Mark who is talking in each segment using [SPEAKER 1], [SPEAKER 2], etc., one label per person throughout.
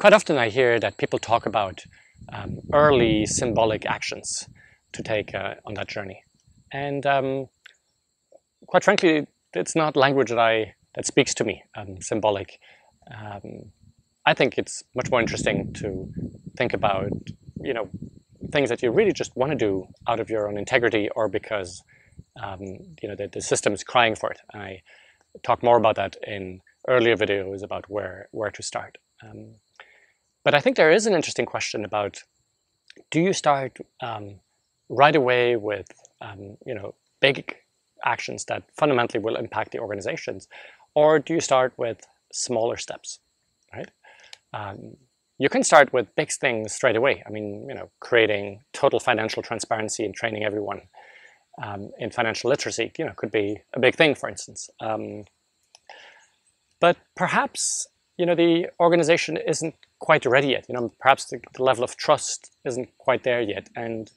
[SPEAKER 1] quite often I hear that people talk about um, early symbolic actions to take uh, on that journey. And um, quite frankly, it's not language that I that speaks to me, um, symbolic. Um, I think it's much more interesting to think about, you know, things that you really just want to do out of your own integrity or because, um, you know, the, the system is crying for it. And I talk more about that in earlier videos about where, where to start. Um, but I think there is an interesting question about, do you start um, right away with, um, you know, big actions that fundamentally will impact the organizations? Or do you start with smaller steps, right? Um, you can start with big things straight away. I mean, you know, creating total financial transparency and training everyone um, in financial literacy, you know, could be a big thing, for instance. Um, but perhaps, you know, the organization isn't quite ready yet. You know, perhaps the, the level of trust isn't quite there yet. And,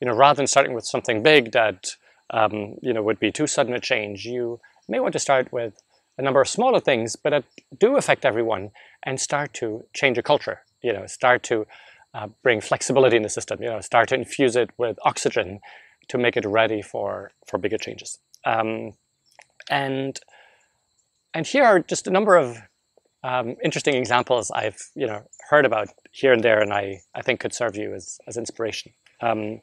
[SPEAKER 1] you know, rather than starting with something big that, um, you know, would be too sudden a change, you may want to start with a number of smaller things, but that do affect everyone and start to change a culture, you know, start to uh, bring flexibility in the system, you know, start to infuse it with oxygen to make it ready for, for bigger changes. Um, and, and here are just a number of um, interesting examples I've, you know, heard about here and there and I, I think could serve you as, as inspiration. Um,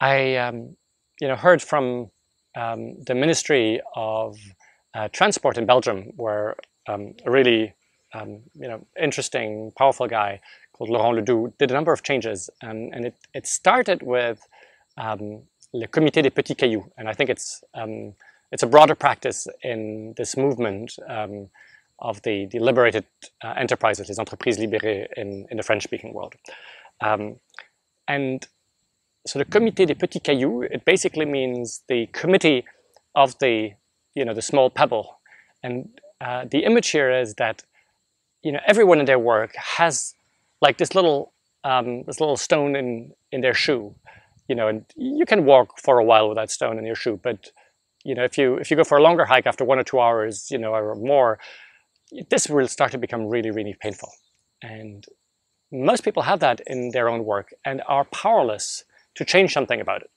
[SPEAKER 1] I, um, you know, heard from um, the Ministry of uh, Transport in Belgium, where um, a really um, you know interesting, powerful guy called Laurent Ledoux did a number of changes, and, and it, it started with Le Comité des Petits Cailloux, and I think it's it's a broader practice in this movement of the, the liberated uh, enterprises, les entreprises libérées in, in the French-speaking world. Um, and so the Comité des Petits Cailloux, it basically means the committee of the, you know, the small pebble. And uh, the image here is that, you know, everyone in their work has like this little, um, this little stone in, in their shoe, you know, and you can walk for a while with that stone in your shoe, but, you know, if you, if you go for a longer hike after one or two hours, you know, or more, this will start to become really, really painful. And most people have that in their own work and are powerless to change something about it.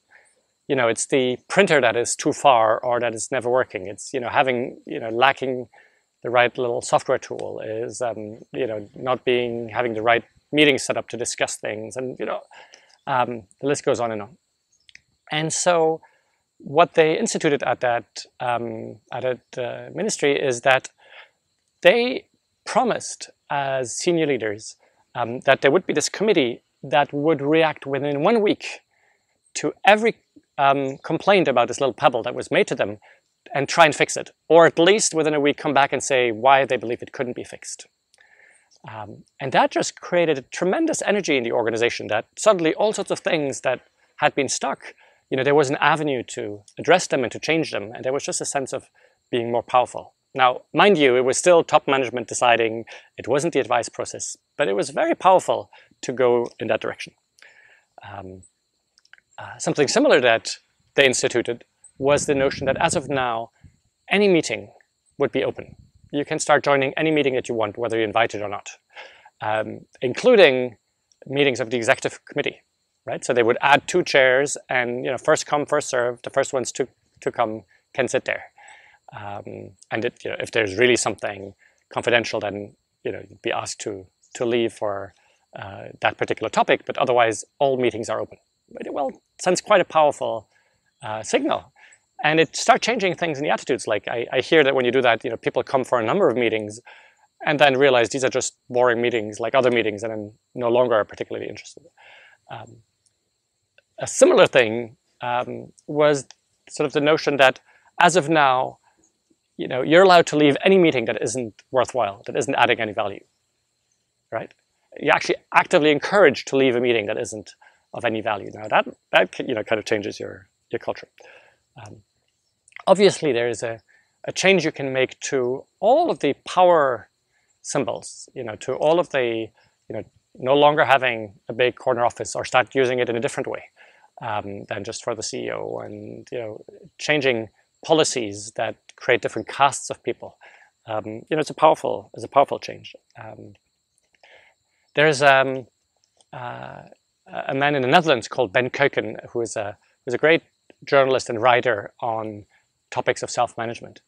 [SPEAKER 1] You know, it's the printer that is too far or that is never working. It's, you know, having, you know, lacking the right little software tool is, um, you know, not being, having the right meetings set up to discuss things and, you know, um, the list goes on and on. And so what they instituted at that, um, at that uh, ministry is that they promised as senior leaders um, that there would be this committee that would react within one week to every um, complaint about this little pebble that was made to them and try and fix it. Or at least within a week come back and say why they believe it couldn't be fixed. Um, and that just created a tremendous energy in the organization that suddenly all sorts of things that had been stuck, you know, there was an avenue to address them and to change them. And there was just a sense of being more powerful. Now, mind you, it was still top management deciding, it wasn't the advice process, but it was very powerful to go in that direction. Um, uh, something similar that they instituted was the notion that as of now, any meeting would be open. You can start joining any meeting that you want, whether you're invited or not, um, including meetings of the executive committee, right? So they would add two chairs and, you know, first come, first serve. The first ones to, to come can sit there. Um, and it, you know, if there's really something confidential, then, you know, you'd be asked to, to leave for uh, that particular topic, but otherwise all meetings are open well, sends quite a powerful uh, signal. And it starts changing things in the attitudes. Like I, I, hear that when you do that, you know, people come for a number of meetings and then realize these are just boring meetings like other meetings and then no longer particularly interested. Um, a similar thing um, was sort of the notion that as of now, you know, you're allowed to leave any meeting that isn't worthwhile, that isn't adding any value, right? You're actually actively encouraged to leave a meeting that isn't of any value. Now that that you know kind of changes your your culture. Um, obviously, there is a, a change you can make to all of the power symbols. You know, to all of the you know no longer having a big corner office or start using it in a different way um, than just for the CEO, and you know changing policies that create different castes of people. Um, you know, it's a powerful, it's a powerful change. Um, there's um, uh, a man in the Netherlands called Ben Kuiken, who is a, who's a great journalist and writer on topics of self-management.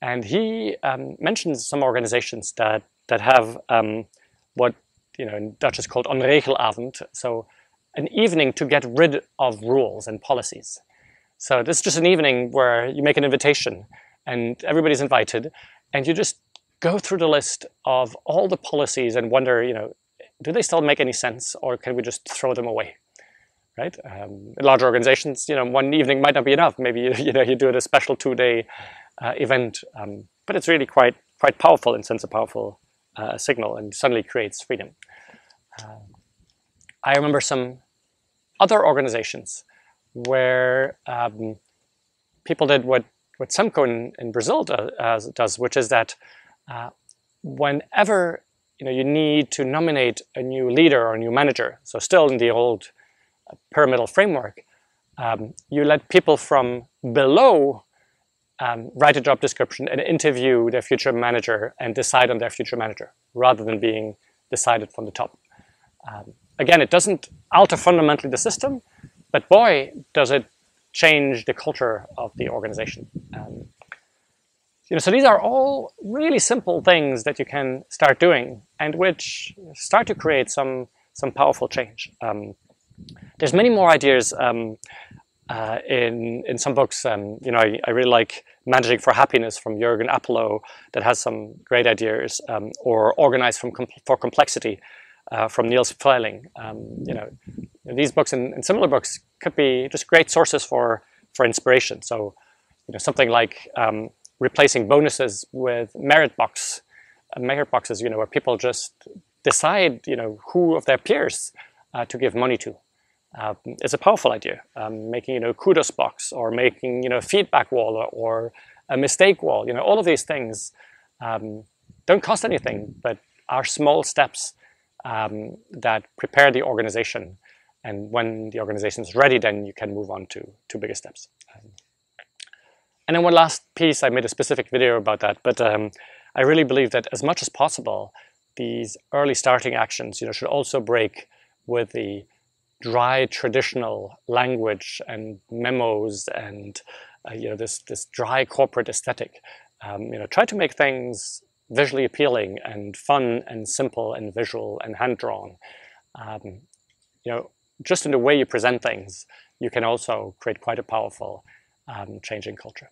[SPEAKER 1] And he um, mentions some organizations that, that have um, what you know in Dutch is called onregelavond, so an evening to get rid of rules and policies. So this is just an evening where you make an invitation and everybody's invited and you just go through the list of all the policies and wonder, you know, do they still make any sense or can we just throw them away? Right? Um, larger organizations, you know, one evening might not be enough. Maybe you know you do it a special two-day uh, event, um, but it's really quite quite powerful and sends a powerful uh, signal and suddenly creates freedom. Uh, I remember some other organizations where um, people did what what Semco in, in Brazil does, does, which is that uh, whenever you know you need to nominate a new leader or a new manager, so still in the old uh, pyramidal framework, um, you let people from below um, write a job description and interview their future manager and decide on their future manager, rather than being decided from the top. Um, again, it doesn't alter fundamentally the system, but boy, does it change the culture of the organization. Um, you know, so these are all really simple things that you can start doing and which start to create some some powerful change. Um, there's many more ideas um, uh, in in some books. Um, you know, I, I, really like Managing for Happiness from Jürgen Appelo that has some great ideas, um, or Organize from for Complexity uh, from Niels Pflaeging. Um, you know, these books and, and, similar books could be just great sources for for inspiration. So, you know, something like um, replacing bonuses with merit box, uh, merit boxes. You know, where people just decide, you know, who of their peers uh, to give money to. Uh, is a powerful idea. Um, making you know kudos box or making you know feedback wall or, or a mistake wall. You know, all of these things um, don't cost anything, but are small steps um, that prepare the organization. And when the organization is ready, then you can move on to, to bigger steps. And then one last piece, I made a specific video about that, but um, I really believe that as much as possible, these early starting actions you know, should also break with the dry traditional language and memos and uh, you know this this dry corporate aesthetic. Um, you know, try to make things visually appealing and fun and simple and visual and hand drawn. Um, you know, just in the way you present things, you can also create quite a powerful um, change in culture.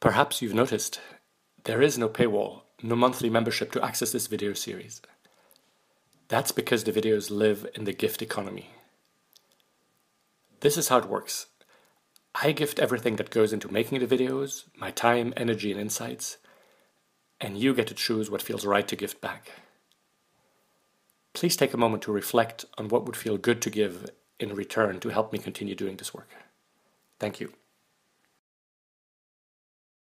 [SPEAKER 2] Perhaps you've noticed there is no paywall, no monthly membership to access this video series. That's because the videos live in the gift economy. This is how it works. I gift everything that goes into making the videos, my time, energy, and insights, and you get to choose what feels right to gift back. Please take a moment to reflect on what would feel good to give in return to help me continue doing this work. Thank you.